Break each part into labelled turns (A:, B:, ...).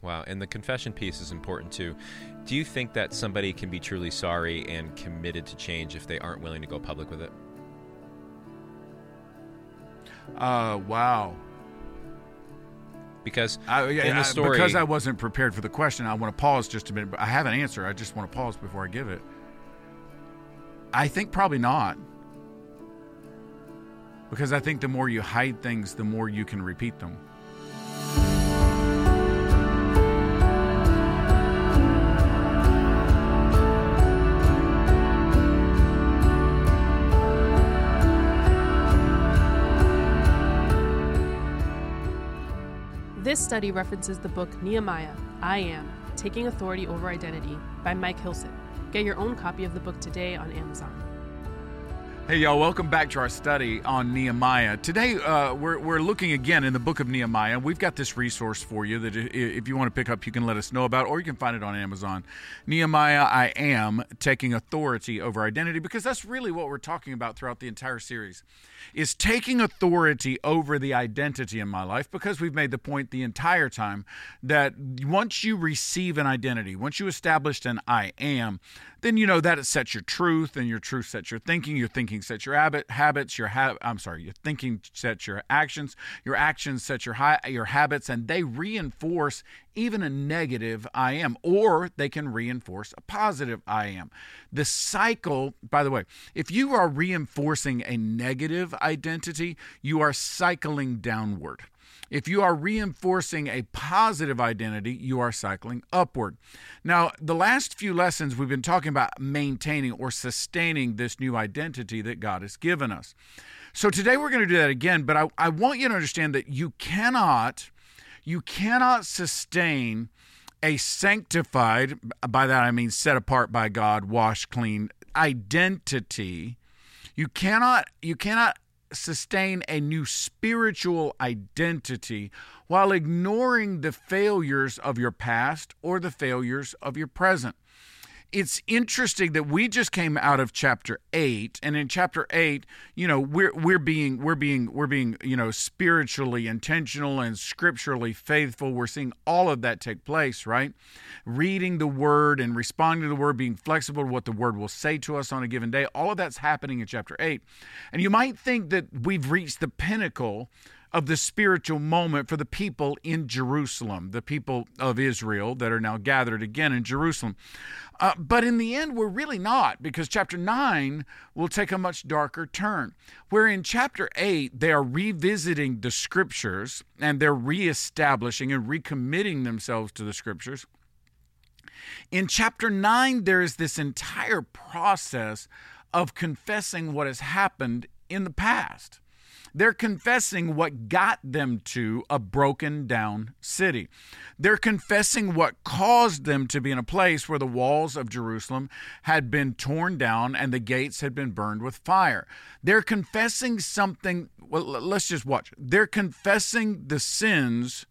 A: Wow, and the confession piece is important too. Do you think that somebody can be truly sorry and committed to change if they aren't willing to go public with it?
B: Uh, wow.
A: Because
B: I, yeah,
A: in the
B: I-
A: story,
B: because I wasn't prepared for the question, I want to pause just a minute. But I have an answer. I just want to pause before I give it. I think probably not. Because I think the more you hide things, the more you can repeat them.
C: This study references the book Nehemiah, I Am Taking Authority Over Identity by Mike Hilson. Get your own copy of the book today on Amazon.
B: Hey, y'all, welcome back to our study on Nehemiah. Today, uh, we're, we're looking again in the book of Nehemiah. We've got this resource for you that if you want to pick up, you can let us know about, or you can find it on Amazon. Nehemiah, I am taking authority over identity, because that's really what we're talking about throughout the entire series, is taking authority over the identity in my life, because we've made the point the entire time that once you receive an identity, once you established an I am, then you know that it sets your truth, and your truth sets your thinking. Your thinking sets your habit habits. Your ha- I'm sorry, your thinking sets your actions. Your actions set your your habits, and they reinforce even a negative I am, or they can reinforce a positive I am. The cycle, by the way, if you are reinforcing a negative identity, you are cycling downward. If you are reinforcing a positive identity, you are cycling upward. Now, the last few lessons we've been talking about maintaining or sustaining this new identity that God has given us. So today we're going to do that again, but I, I want you to understand that you cannot, you cannot sustain a sanctified, by that I mean set apart by God, washed clean identity. You cannot, you cannot sustain a new spiritual identity while ignoring the failures of your past or the failures of your present. It's interesting that we just came out of chapter 8 and in chapter 8, you know, we're we're being we're being we're being, you know, spiritually intentional and scripturally faithful. We're seeing all of that take place, right? Reading the word and responding to the word, being flexible to what the word will say to us on a given day. All of that's happening in chapter 8. And you might think that we've reached the pinnacle of the spiritual moment for the people in Jerusalem, the people of Israel that are now gathered again in Jerusalem. Uh, but in the end, we're really not, because chapter 9 will take a much darker turn. Where in chapter 8, they are revisiting the scriptures and they're reestablishing and recommitting themselves to the scriptures. In chapter 9, there is this entire process of confessing what has happened in the past. They're confessing what got them to a broken down city. They're confessing what caused them to be in a place where the walls of Jerusalem had been torn down and the gates had been burned with fire. They're confessing something, well, let's just watch. They're confessing the sins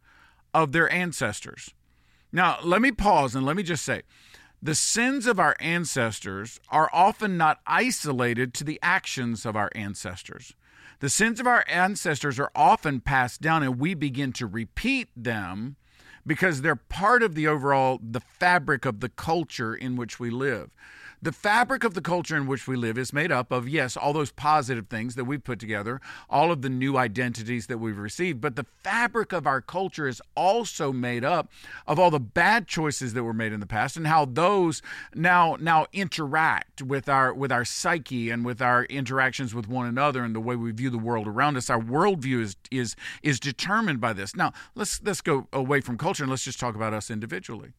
B: of their ancestors. Now, let me pause and let me just say the sins of our ancestors are often not isolated to the actions of our ancestors. The sins of our ancestors are often passed down and we begin to repeat them because they're part of the overall the fabric of the culture in which we live. The fabric of the culture in which we live is made up of, yes, all those positive things that we've put together, all of the new identities that we've received, but the fabric of our culture is also made up of all the bad choices that were made in the past and how those now now interact with our with our psyche and with our interactions with one another and the way we view the world around us. Our worldview is is is determined by this. Now let's let's go away from culture and let's just talk about us individually.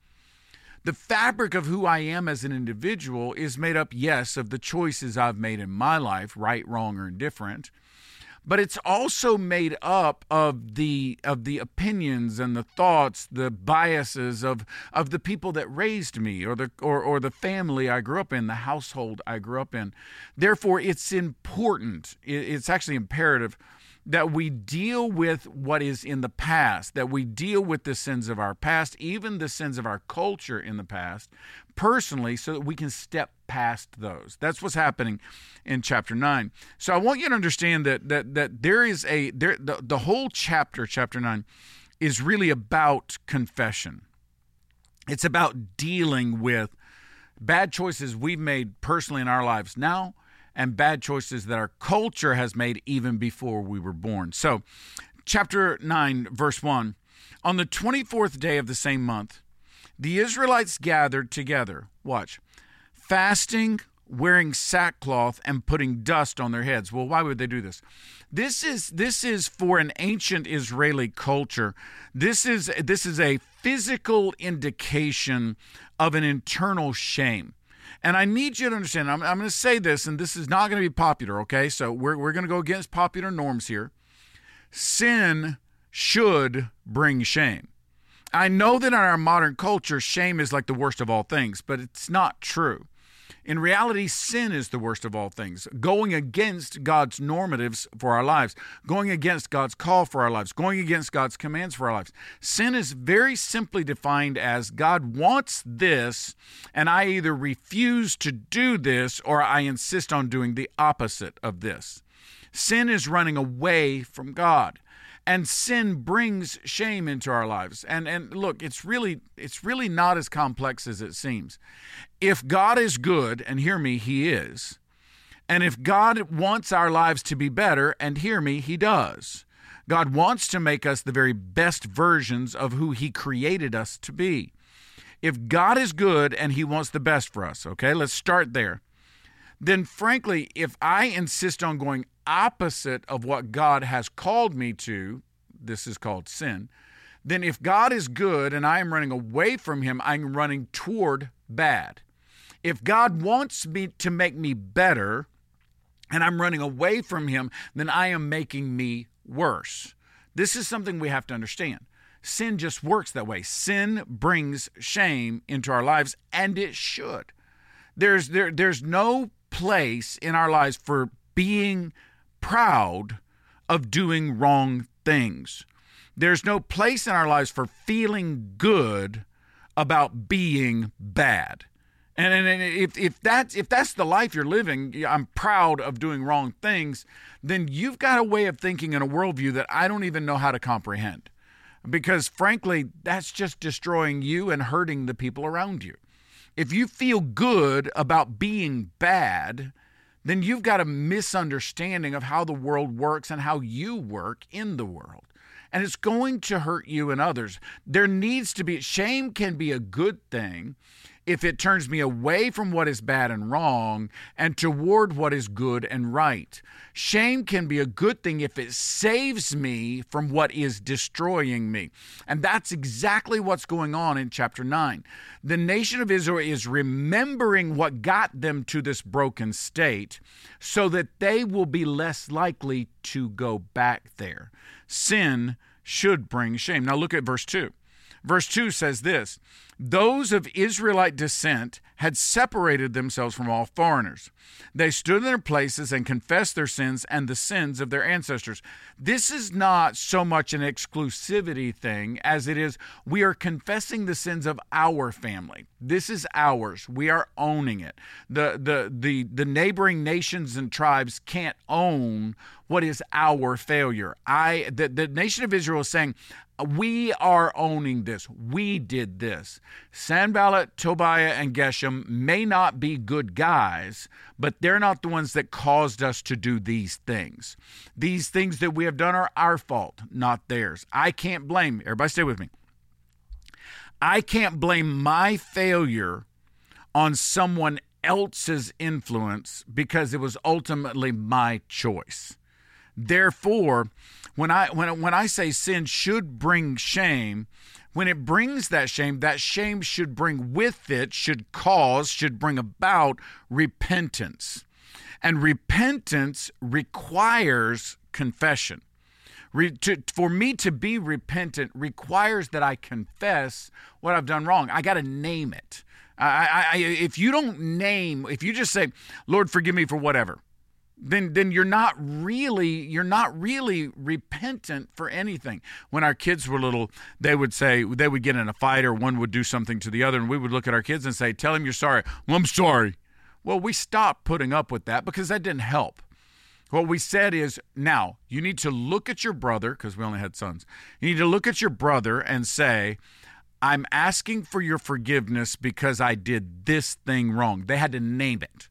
B: The fabric of who I am as an individual is made up, yes, of the choices I've made in my life, right, wrong, or indifferent. But it's also made up of the of the opinions and the thoughts, the biases of of the people that raised me, or the or, or the family I grew up in, the household I grew up in. Therefore, it's important. It's actually imperative that we deal with what is in the past, that we deal with the sins of our past, even the sins of our culture in the past, personally, so that we can step past those. That's what's happening in chapter 9. So I want you to understand that that that there is a there the, the whole chapter, chapter 9, is really about confession. It's about dealing with bad choices we've made personally in our lives now and bad choices that our culture has made even before we were born. So, chapter 9, verse 1 On the 24th day of the same month, the Israelites gathered together. Watch. Fasting, wearing sackcloth and putting dust on their heads. Well, why would they do this? This is this is for an ancient Israeli culture. This is this is a physical indication of an internal shame. And I need you to understand, I'm, I'm going to say this, and this is not going to be popular, okay? So we're, we're going to go against popular norms here. Sin should bring shame. I know that in our modern culture, shame is like the worst of all things, but it's not true. In reality, sin is the worst of all things. Going against God's normatives for our lives, going against God's call for our lives, going against God's commands for our lives. Sin is very simply defined as God wants this, and I either refuse to do this or I insist on doing the opposite of this. Sin is running away from God and sin brings shame into our lives. And and look it's really it's really not as complex as it seems. If god is good and hear me he is and if god wants our lives to be better and hear me he does. God wants to make us the very best versions of who he created us to be. If god is good and he wants the best for us okay let's start there. Then frankly, if I insist on going opposite of what God has called me to, this is called sin, then if God is good and I am running away from him, I'm running toward bad. If God wants me to make me better and I'm running away from him, then I am making me worse. This is something we have to understand. Sin just works that way. Sin brings shame into our lives, and it should. There's there there's no place in our lives for being proud of doing wrong things. There's no place in our lives for feeling good about being bad. And, and if, if that's if that's the life you're living, I'm proud of doing wrong things, then you've got a way of thinking and a worldview that I don't even know how to comprehend. Because frankly, that's just destroying you and hurting the people around you. If you feel good about being bad, then you've got a misunderstanding of how the world works and how you work in the world. And it's going to hurt you and others. There needs to be, shame can be a good thing if it turns me away from what is bad and wrong and toward what is good and right. Shame can be a good thing if it saves me from what is destroying me. And that's exactly what's going on in chapter 9. The nation of Israel is remembering what got them to this broken state so that they will be less likely to go back there. Sin should bring shame. Now look at verse 2. Verse 2 says this those of Israelite descent had separated themselves from all foreigners. They stood in their places and confessed their sins and the sins of their ancestors. This is not so much an exclusivity thing as it is we are confessing the sins of our family. This is ours. We are owning it. The the the the neighboring nations and tribes can't own what is our failure. I the, the nation of Israel is saying, we are owning this. We did this. Sanballat, Tobiah, and Geshem may not be good guys, but they're not the ones that caused us to do these things. These things that we have done are our fault, not theirs. I can't blame, everybody stay with me. I can't blame my failure on someone else's influence because it was ultimately my choice. Therefore, when I when when I say sin should bring shame, when it brings that shame, that shame should bring with it, should cause, should bring about repentance. And repentance requires confession. Re, to, for me to be repentant requires that I confess what I've done wrong. I got to name it. I, I, if you don't name, if you just say, Lord, forgive me for whatever, then then you're not really you're not really repentant for anything. When our kids were little, they would say they would get in a fight or one would do something to the other, and we would look at our kids and say, "Tell him you're sorry." Well, I'm sorry. Well, we stopped putting up with that because that didn't help. What we said is now you need to look at your brother because we only had sons. You need to look at your brother and say, I'm asking for your forgiveness because I did this thing wrong. They had to name it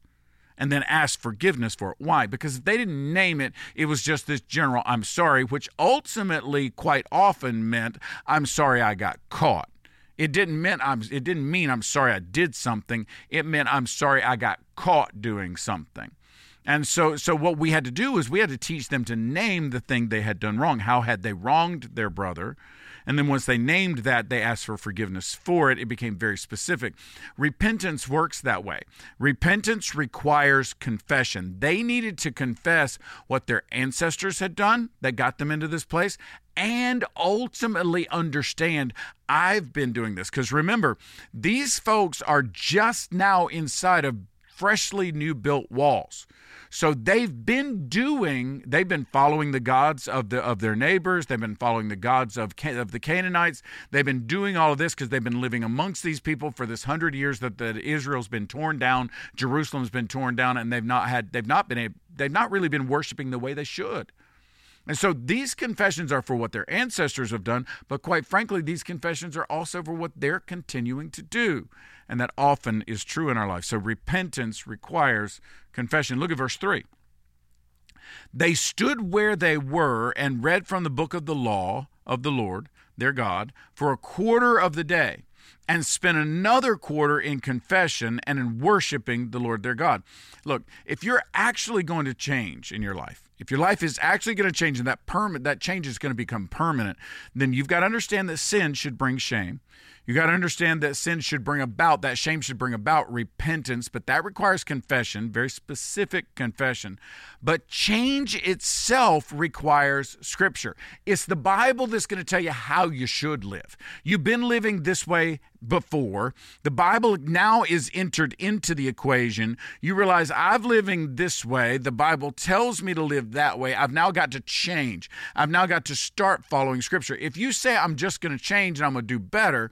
B: and then ask forgiveness for it. Why? Because if they didn't name it, it was just this general, I'm sorry, which ultimately quite often meant, I'm sorry I got caught. It didn't mean I'm it didn't mean I'm sorry I did something. It meant I'm sorry I got caught doing something. And so so what we had to do is we had to teach them to name the thing they had done wrong. How had they wronged their brother? And then once they named that, they asked for forgiveness for it. It became very specific. Repentance works that way. Repentance requires confession. They needed to confess what their ancestors had done that got them into this place and ultimately understand I've been doing this. Because remember, these folks are just now inside of freshly new built walls. So they've been doing, they've been following the gods of the of their neighbors. They've been following the gods of of the Canaanites. They've been doing all of this because they've been living amongst these people for this hundred years that, that Israel's been torn down, Jerusalem's been torn down, and they've not had, they've not been, they've not really been worshiping the way they should. And so these confessions are for what their ancestors have done, but quite frankly, these confessions are also for what they're continuing to do. And that often is true in our life. So repentance requires confession. Look at verse 3. They stood where they were and read from the book of the law of the Lord, their God, for a quarter of the day and spent another quarter in confession and in worshiping the Lord their God. Look, if you're actually going to change in your life, if your life is actually going to change and that permanent that change is going to become permanent, then you've got to understand that sin should bring shame. You got to understand that sin should bring about, that shame should bring about repentance, but that requires confession, very specific confession. But change itself requires scripture. It's the Bible that's going to tell you how you should live. You've been living this way before. The Bible now is entered into the equation. You realize I've living this way. The Bible tells me to live that way. I've now got to change. I've now got to start following scripture. If you say I'm just going to change and I'm going to do better,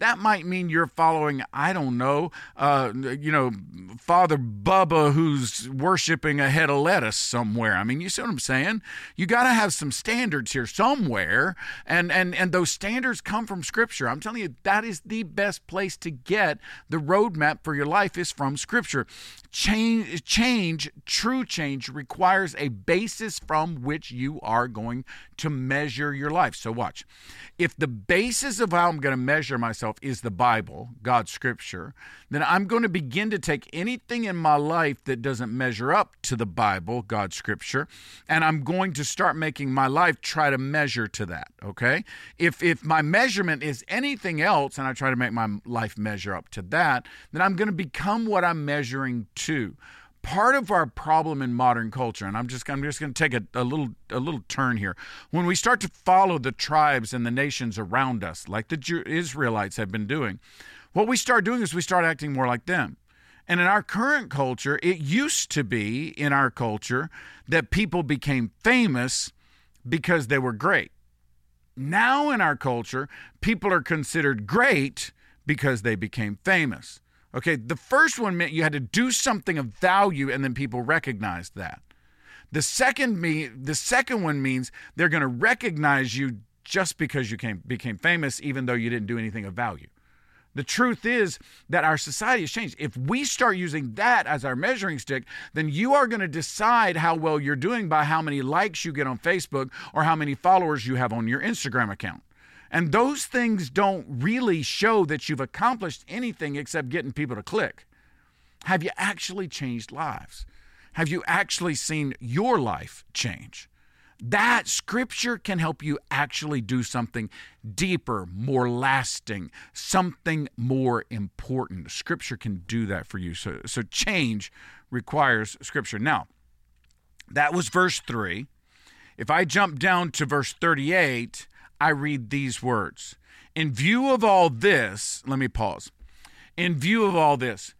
B: that might mean you're following, I don't know, uh, you know, Father Bubba who's worshiping a head of lettuce somewhere. I mean, you see what I'm saying? You got to have some standards here somewhere, and and and those standards come from Scripture. I'm telling you, that is the best place to get the roadmap for your life is from Scripture. Change, change, true change requires a basis from which you are going to measure your life. So watch. If the basis of how I'm going to measure myself is the Bible, God's Scripture, then I'm going to begin to take anything in my life that doesn't measure up to the Bible, God's Scripture, and I'm going to start making my life try to measure to that. Okay? If if my measurement is anything else, and I try to make my life measure up to that, then I'm going to become what I'm measuring to part of our problem in modern culture and i'm just i'm just going to take a, a little a little turn here. When we start to follow the tribes and the nations around us like the israelites have been doing what we start doing is we start acting more like them. And in our current culture it used to be in our culture that people became famous because they were great. Now in our culture people are considered great because they became famous Okay, the first one meant you had to do something of value and then people recognized that. The second me the second one means they're going to recognize you just because you came, became famous even though you didn't do anything of value. The truth is that our society has changed. If we start using that as our measuring stick, then you are going to decide how well you're doing by how many likes you get on Facebook or how many followers you have on your Instagram account. And those things don't really show that you've accomplished anything except getting people to click. Have you actually changed lives? Have you actually seen your life change? That scripture can help you actually do something deeper, more lasting, something more important. Scripture can do that for you. So, so change requires scripture. Now, that was verse 3. If I jump down to verse 38, I read these words. In view of all this, let me pause. In view of all this,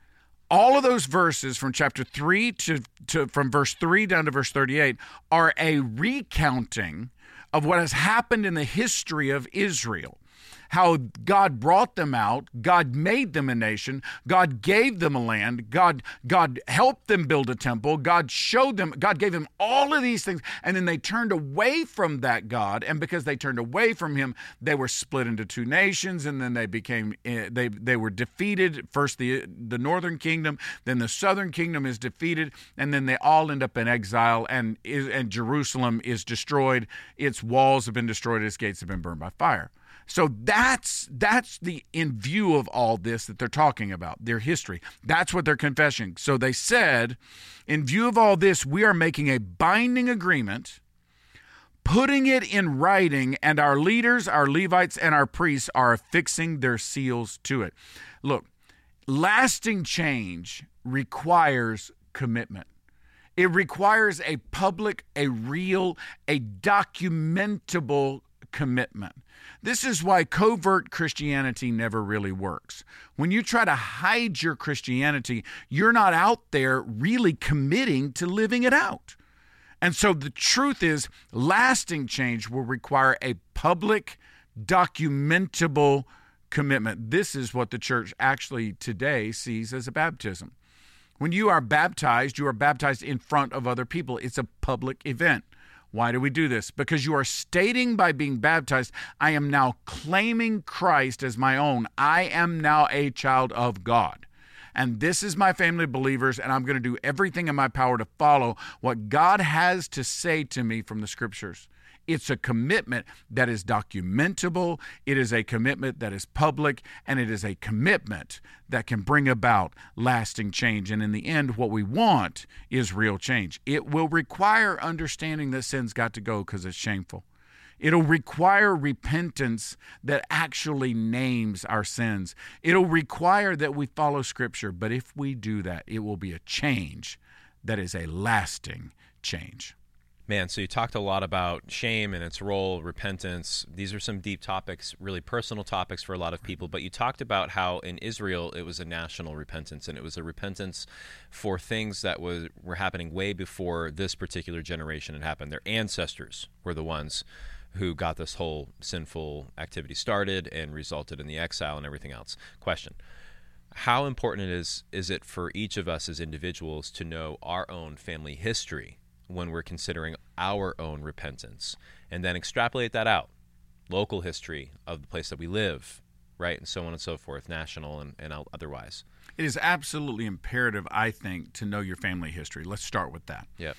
B: all of those verses from chapter 3 to, to from verse 3 down to verse 38 are a recounting of what has happened in the history of Israel how God brought them out, God made them a nation, God gave them a land, God God helped them build a temple, God showed them, God gave them all of these things, and then they turned away from that God, and because they turned away from him, they were split into two nations, and then they became eh, they they were defeated. First the the northern kingdom, then the southern kingdom is defeated, and then they all end up in exile, and and Jerusalem is destroyed. Its walls have been destroyed, its gates have been burned by fire. So that's that's the in view of all this that they're talking about, their history. That's what they're confessing. So they said, in view of all this, we are making a binding agreement, putting it in writing, and our leaders, our Levites, and our priests are affixing their seals to it. Look, lasting change requires commitment. It requires a public, a real, a documentable commitment. This is why covert Christianity never really works. When you try to hide your Christianity, you're not out there really committing to living it out. And so the truth is, lasting change will require a public, documentable commitment. This is what the church actually today sees as a baptism. When you are baptized, you are baptized in front of other people. It's a public event. Why do we do this? Because you are stating by being baptized, I am now claiming Christ as my own. I am now a child of God. And this is my family of believers, and I'm going to do everything in my power to follow what God has to say to me from the scriptures. It's a commitment that is documentable, it is a commitment that is public, and it is a commitment that can bring about lasting change. And in the end, what we want is real change. It will require understanding that sin's got to go because it's shameful. It'll require repentance that actually names our sins. It'll require that we follow Scripture. But if we do that, it will be a change that is a lasting change.
A: Man, so you talked a lot about shame and its role, repentance. These are some deep topics, really personal topics for a lot of people. But you talked about how in Israel it was a national repentance, and it was a repentance for things that was, were happening way before this particular generation had happened. Their ancestors were the ones who got this whole sinful activity started and resulted in the exile and everything else. Question how important is is it for each of us as individuals to know our own family history when we're considering our own repentance and then extrapolate that out local history of the place that we live right and so on and so forth national and, and otherwise
B: it is absolutely imperative i think to know your family history let's start with that
A: yep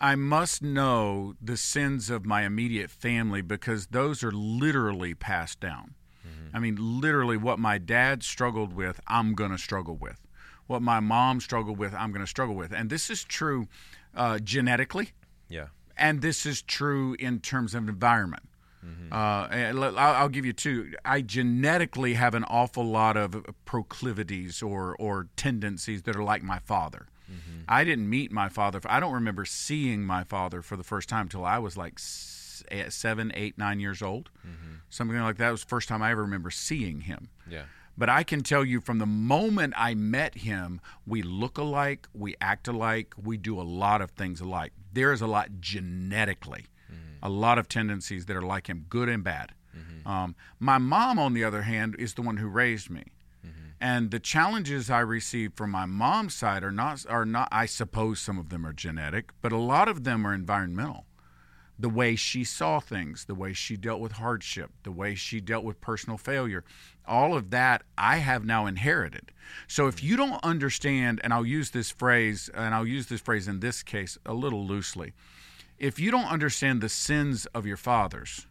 B: I must know the sins of my immediate family because those are literally passed down. Mm-hmm. I mean, literally, what my dad struggled with, I'm going to struggle with. What my mom struggled with, I'm going to struggle with. And this is true uh, genetically.
A: Yeah.
B: And this is true in terms of environment. Mm-hmm. Uh, I'll give you two. I genetically have an awful lot of proclivities or, or tendencies that are like my father. Mm-hmm. I didn't meet my father. I don't remember seeing my father for the first time until I was like seven, eight, nine years old. Mm-hmm. Something like that was the first time I ever remember seeing him.
A: Yeah.
B: But I can tell you from the moment I met him, we look alike, we act alike, we do a lot of things alike. There is a lot genetically, mm-hmm. a lot of tendencies that are like him, good and bad. Mm-hmm. Um, my mom, on the other hand, is the one who raised me. Mm-hmm. And the challenges I received from my mom's side are not are not I suppose some of them are genetic, but a lot of them are environmental the way she saw things, the way she dealt with hardship, the way she dealt with personal failure. All of that I have now inherited. So if you don't understand, and I'll use this phrase, and I'll use this phrase in this case a little loosely, if you don't understand the sins of your fathers,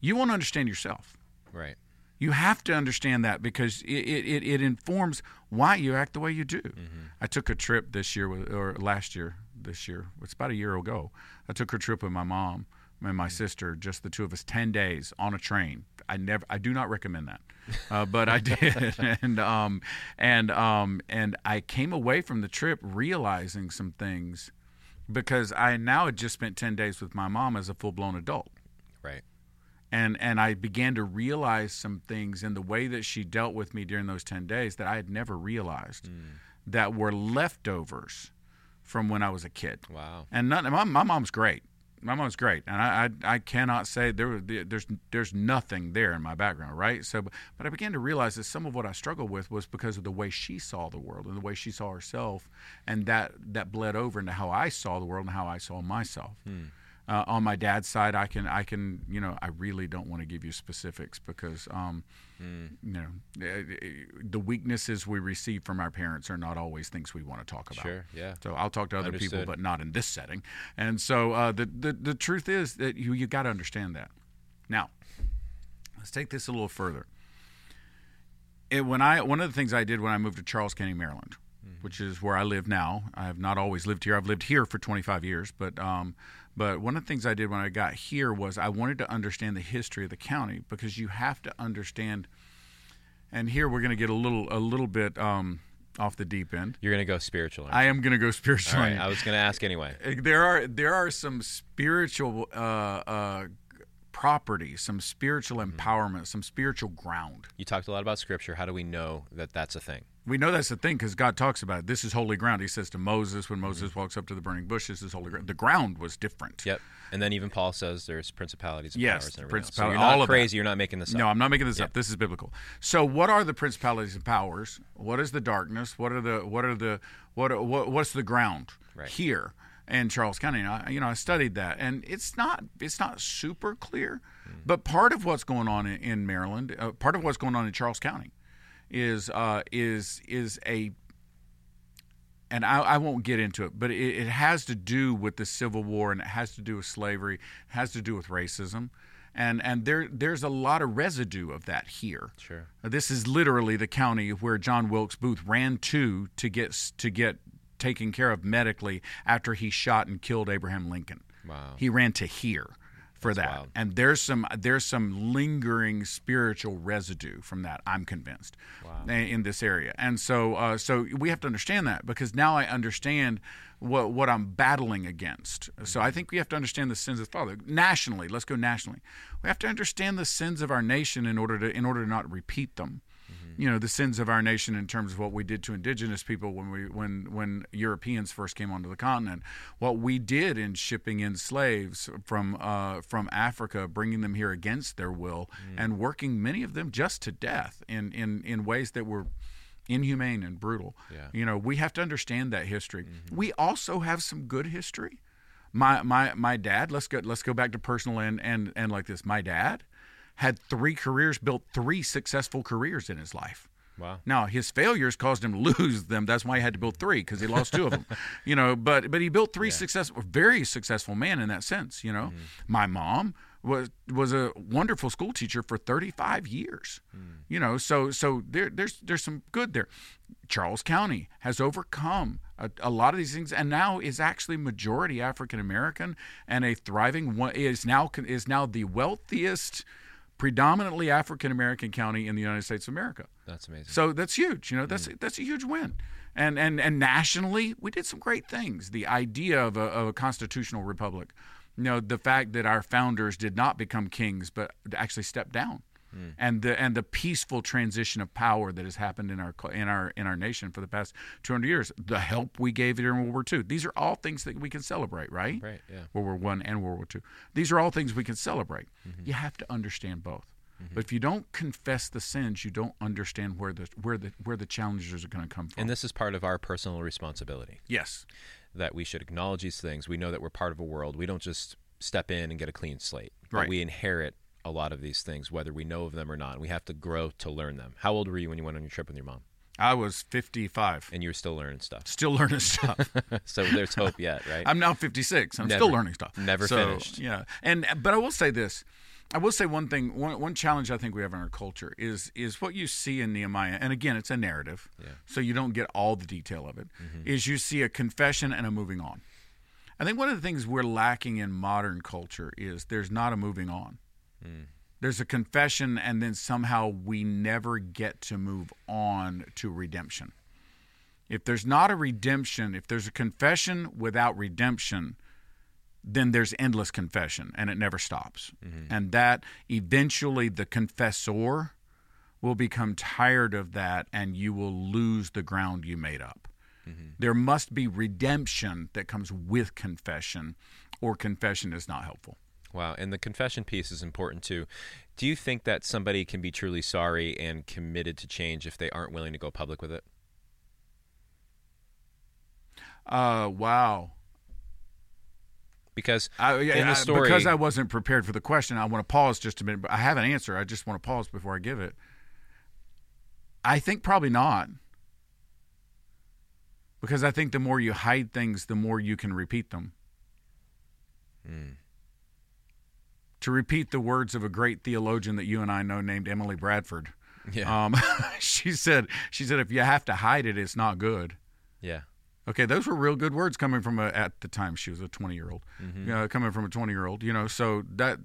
B: you won't understand yourself.
A: Right.
B: You have to understand that because it, it, it informs why you act the way you do. Mm-hmm. I took a trip this year, or last year, this year. It's about a year ago. I took her trip with my mom and my sister, just the two of us, ten days on a train. I never, I do not recommend that, uh, but I did, and um, and um, and I came away from the trip realizing some things because I now had just spent ten days with my mom as a full blown adult.
A: Right.
B: And and I began to realize some things in the way that she dealt with me during those ten days that I had never realized mm. that were leftovers from when I was a kid.
A: Wow.
B: And none, my, my mom's great. my mom's great, and I I, I cannot say there there's there's nothing there in my background, right? So, but I began to realize that some of what I struggled with was because of the way she saw the world and the way she saw herself, and that that bled over into how I saw the world and how I saw myself.
A: Hmm.
B: Uh, on my dad's side, I can I can you know I really don't want to give you specifics because um,
A: Hmm.
B: you know eh, eh, the weaknesses we receive from our parents are not always things we want to talk about.
A: Sure, yeah.
B: So I'll talk to other people, but not in this setting. And so uh, the, the the truth is that you you got to understand that. Now, let's take this a little further. It, when I one of the things I did when I moved to Charles County, Maryland, which is where I live now. I have not always lived here. I've lived here for 25 years, but um, but one of the things I did when I got here was I wanted to understand the history of the county because you have to understand. And here we're going to get a little a little bit um, off the deep end.
A: You're going to go spiritual.
B: I am going to go spiritual.
A: Right, I was going to ask anyway.
B: there are there are some spiritual uh, uh, properties, some spiritual empowerment, some spiritual ground.
A: You talked a lot about scripture. How do we know that that's a thing?
B: We know that's the thing because God talks about it. This is holy ground. He says to Moses when Moses walks up to the burning bush, "This is holy ground." The ground was different.
A: Yep. And then even Paul says there's principalities and
B: Yes,
A: powers and else. So you're not
B: that.
A: crazy. You're not making this up.
B: No, I'm not making this up. This is biblical. So, what are the principalities and powers? What is the darkness? What are the what are the what are, what what's the ground
A: Right.
B: here in Charles County? And I, you know, I studied that, and it's not it's not super clear. But part of what's going on in, in Maryland, uh, part of what's going on in Charles County, is uh, is is a and I, I won't get into it, but it, it has to do with the Civil War and it has to do with slavery, it has to do with racism, and and there there's a lot of residue of that here.
A: Sure.
B: This is literally the county where John Wilkes Booth ran to to get to get taken care of medically after he shot and killed Abraham Lincoln.
A: Wow.
B: He ran to here for that.
A: wild.
B: And there's some there's some lingering spiritual residue from that. I'm convinced in, in this area. And so uh, so we have to understand that because now I understand what what I'm battling against. So I think we have to understand the sins of the Father nationally. Let's go nationally. We have to understand the sins of our nation in order to in order to not repeat them you know the sins of our nation in terms of what we did to indigenous people when we when when Europeans first came onto the continent, what we did in shipping in slaves from uh, from Africa, bringing them here against their will, and working many of them just to death in in in ways that were inhumane and brutal.
A: Yeah.
B: You know, we have to understand that history. We also have some good history. My my my dad. Let's go. Let's go back to personal and and and like this. My dad had three careers, built three successful careers in his life.
A: Wow.
B: Now his failures caused him to lose them. That's why he had to build three because he lost two of them. You know, but but he built three successful, very successful man in that sense. You know, mm-hmm. my mom was was a wonderful school teacher for 35 years. Mm. You know, so so there there's there's some good there. Charles County has overcome a, a lot of these things, and now is actually majority African American and a thriving one is now is now the wealthiest, predominantly African American county in the United States of America.
A: That's amazing.
B: So that's huge. You know, that's mm. that's a huge win. And and and nationally, we did some great things. The idea of a, of a constitutional republic. You know, the fact that our founders did not become kings, but actually stepped down. Mm. And the and the peaceful transition of power that has happened in our in our in our nation for the past 200 years, the help we gave during World War II. These are all things that we can celebrate, right?
A: Right, yeah.
B: World War One and World War Two. These are all things we can celebrate. Mm-hmm. You have to understand both. Mm-hmm. But if you don't confess the sins, you don't understand where the where the where the challenges are going to come from.
A: and this is part of our personal responsibility
B: yes,
A: that we should acknowledge these things. We know that we're part of a world. We don't just step in and get a clean slate.
B: Right.
A: we inherit a lot of these things, whether we know of them or not. We have to grow to learn them. How old were you when you went on your trip with your mom?
B: I was 55,
A: And you were still learning stuff.
B: still learning stuff.
A: so there's hope yet, right?
B: I'm now 56. I'm
A: Never-
B: still learning stuff.
A: never
B: So,
A: finished.
B: Yeah, and but I will say this. I will say one thing. One, one challenge I think we have in our culture is is what you see in Nehemiah, and again, it's a narrative,
A: Yeah.
B: so you don't get all the detail of it. Mm-hmm. Is you see a confession and a moving on. I think one of the things we're lacking in modern culture is there's not a moving on. There's a confession, and then somehow we never get to move on to redemption. If there's not a redemption, if there's a confession without redemption, then there's endless confession and it never stops. Mm-hmm. And that eventually the confessor will become tired of that and you will lose the ground you made up. Mm-hmm. There must be redemption that comes with confession, or confession is not helpful.
A: Wow, and the confession piece is important too. Do you think that somebody can be truly sorry and committed to change if they aren't willing to go public with it?
B: Uh, wow.
A: Because
B: I,
A: in the
B: I-
A: story,
B: because I wasn't prepared for the question, I want to pause just a minute. But I have an answer. I just want to pause before I give it. I think probably not. Because I think the more you hide things, the more you can repeat them.
A: Hmm.
B: To repeat the words of a great theologian that you and I know named Emily Bradford.
A: yeah,
B: Um, she said, she said, if you have to hide it, it's not good.
A: yeah,
B: Okay, those were real good words coming from a at the time she was a twenty year old,
A: Mm-hmm.
B: coming from a twenty year old. You know, so that,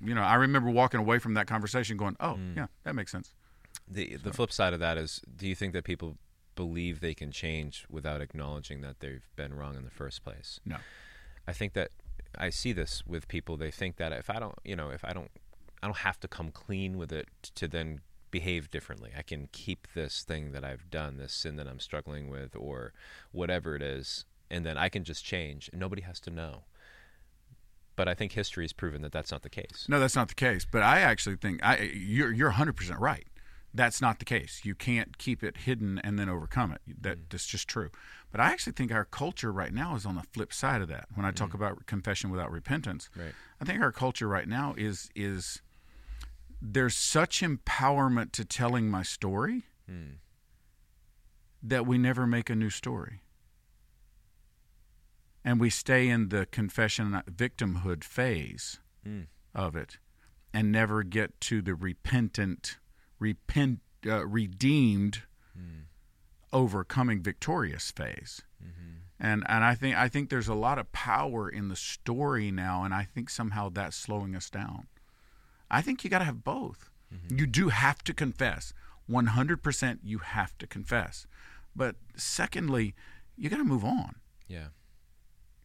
B: you know, I remember walking away from that conversation going, "Oh,
A: Mm.
B: yeah, that makes sense."
A: the the flip side of that is, do you think that people believe they can change without acknowledging that they've been wrong in the first place?
B: No,
A: I think that I see this with people. They think that if I don't, you know, if I don't, I don't have to come clean with it to then behave differently. I can keep this thing that I've done, this sin that I'm struggling with, or whatever it is, and then I can just change, and nobody has to know. But I think history has proven that that's not the case.
B: no, that's not the case. But I actually think I you're you're hundred percent right. That's not the case. You can't keep it hidden and then overcome it. That
A: Mm.
B: that's just true. But I actually think our culture right now is on the flip side of that. When I talk about confession without repentance,
A: Mm. Right.
B: I think our culture right now is is there's such empowerment to telling my story
A: Hmm.
B: that we never make a new story. And we stay in the confession victimhood phase
A: Hmm.
B: of it and never get to the repentant repent uh, redeemed hmm. overcoming victorious phase. Mm-hmm. And and I think I think there's a lot of power in the story now and I think somehow that's slowing us down. I think you got to have both. Mm-hmm. You do have to confess. 100% you have to confess. But secondly, you got to move on.
A: Yeah.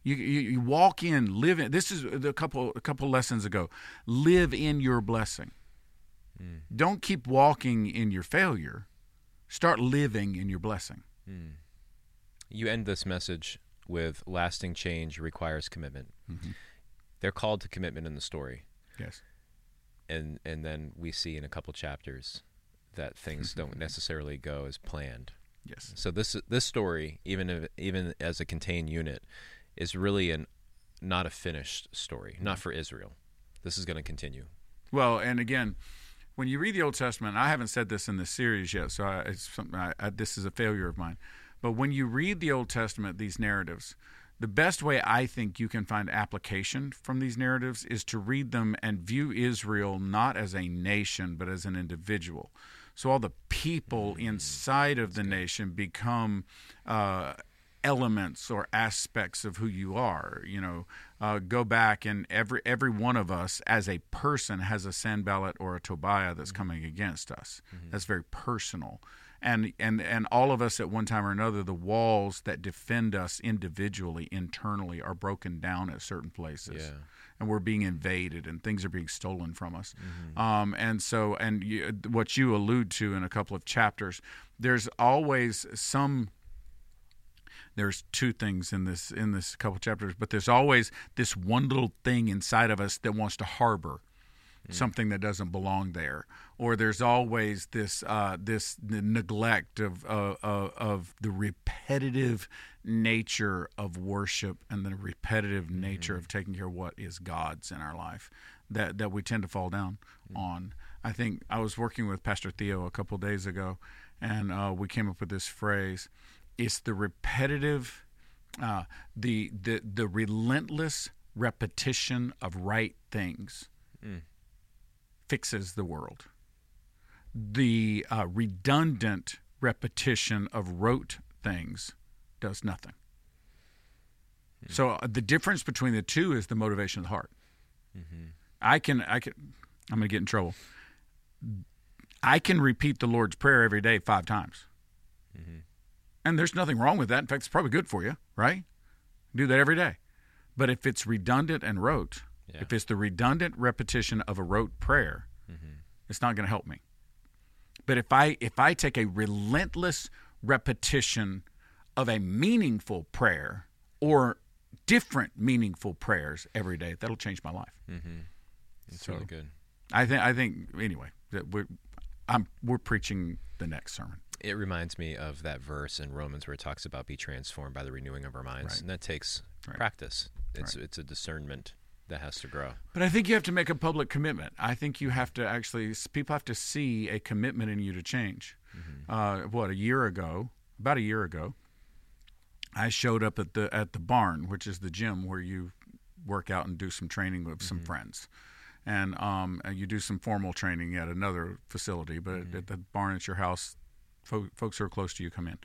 B: You, you you walk in, live in. This is a couple a couple lessons ago. Live in your blessing. Mm. Don't keep walking in your failure. Start living in your blessing. Mm.
A: You end this message with lasting change requires commitment.
B: Mm-hmm.
A: They're called to commitment in the story.
B: Yes.
A: and and then we see in a couple chapters that things don't necessarily go as planned.
B: Yes.
A: So this this story, even if, even as a contained unit, is really an not a finished story, not mm. for Israel. This is going to continue.
B: Well, and again, when you read the Old Testament, I haven't said this in this series yet, so I, it's something I, I, this is a failure of mine. But when you read the Old Testament, these narratives, the best way I think you can find application from these narratives is to read them and view Israel not as a nation, but as an individual. So all the people inside of the nation become uh, elements or aspects of who you are. You know, uh, go back and every every one of us as a person has a Sanballat or a Tobiah that's coming against us. That's very personal. And, and and all of us at one time or another, the walls that defend us individually, internally, are broken down at certain places
A: Yeah.
B: and we're being invaded and things are being stolen from us. Um, and so, and you, what you allude to in a couple of chapters, there's always some. There's two things in this in this couple chapters, but there's always this one little thing inside of us that wants to harbor something that doesn't belong there, or there's always this uh, this neglect of, uh, uh, of the repetitive nature of worship and the repetitive nature of taking care of what is God's in our life that that we tend to fall down on. I think I was working with Pastor Theo a couple days ago, and uh, we came up with this phrase: "It's the repetitive." Uh, the the the relentless repetition of right things fixes the world. The uh, redundant repetition of rote things does nothing. So uh, the difference between the two is the motivation of the heart. I can I can I'm going to get in trouble. I can repeat the Lord's prayer every day five times, and there's nothing wrong with that. In fact, it's probably good for you, right? Do that every day. But if it's redundant and rote,
A: Yeah.
B: if it's the redundant repetition of a rote prayer, it's not going to help me. But if I if I take a relentless repetition of a meaningful prayer or different meaningful prayers every day, that'll change my life.
A: Mm-hmm. It's
B: So-
A: really good.
B: I think. I think. Anyway, that we're I'm we're preaching the next sermon.
A: It reminds me of that verse in Romans where it talks about be transformed by the renewing of our minds,
B: Right.
A: and that takes
B: Right.
A: practice. It's it's a discernment that has to grow.
B: But I think you have to make a public commitment. I think you have to actually, people have to see a commitment in you to change. Uh, what, a year ago, about a year ago, I showed up at the at the barn, which is the gym where you work out and do some training with some friends. And um, you do some formal training at another facility, but at, at the barn at your house, fo- folks who are close to you come in.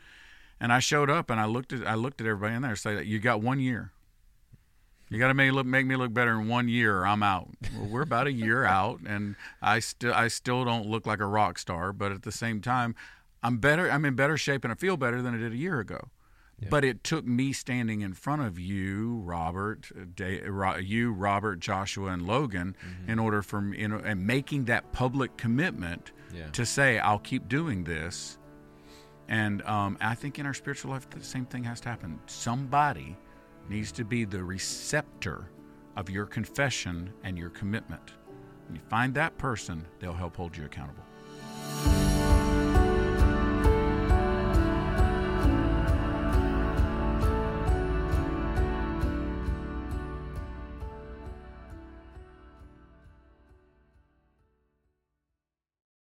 B: And I showed up and I looked at I looked at everybody in there and said, "You got one year. You got to make look make me look better in one year, or I'm out." Well, we're about a year out, and I still I still don't look like a rock star, but at the same time, I'm better. I'm in better shape, and I feel better than I did a year ago. But it took me standing in front of you, Robert, uh, you, Robert, Joshua, and Logan, in order for you know, and making that public commitment
A: Yeah.
B: to say, "I'll keep doing this." And um, I think in our spiritual life, the same thing has to happen. Somebody needs to be the receptor of your confession and your commitment. When you find that person, they'll help hold you accountable.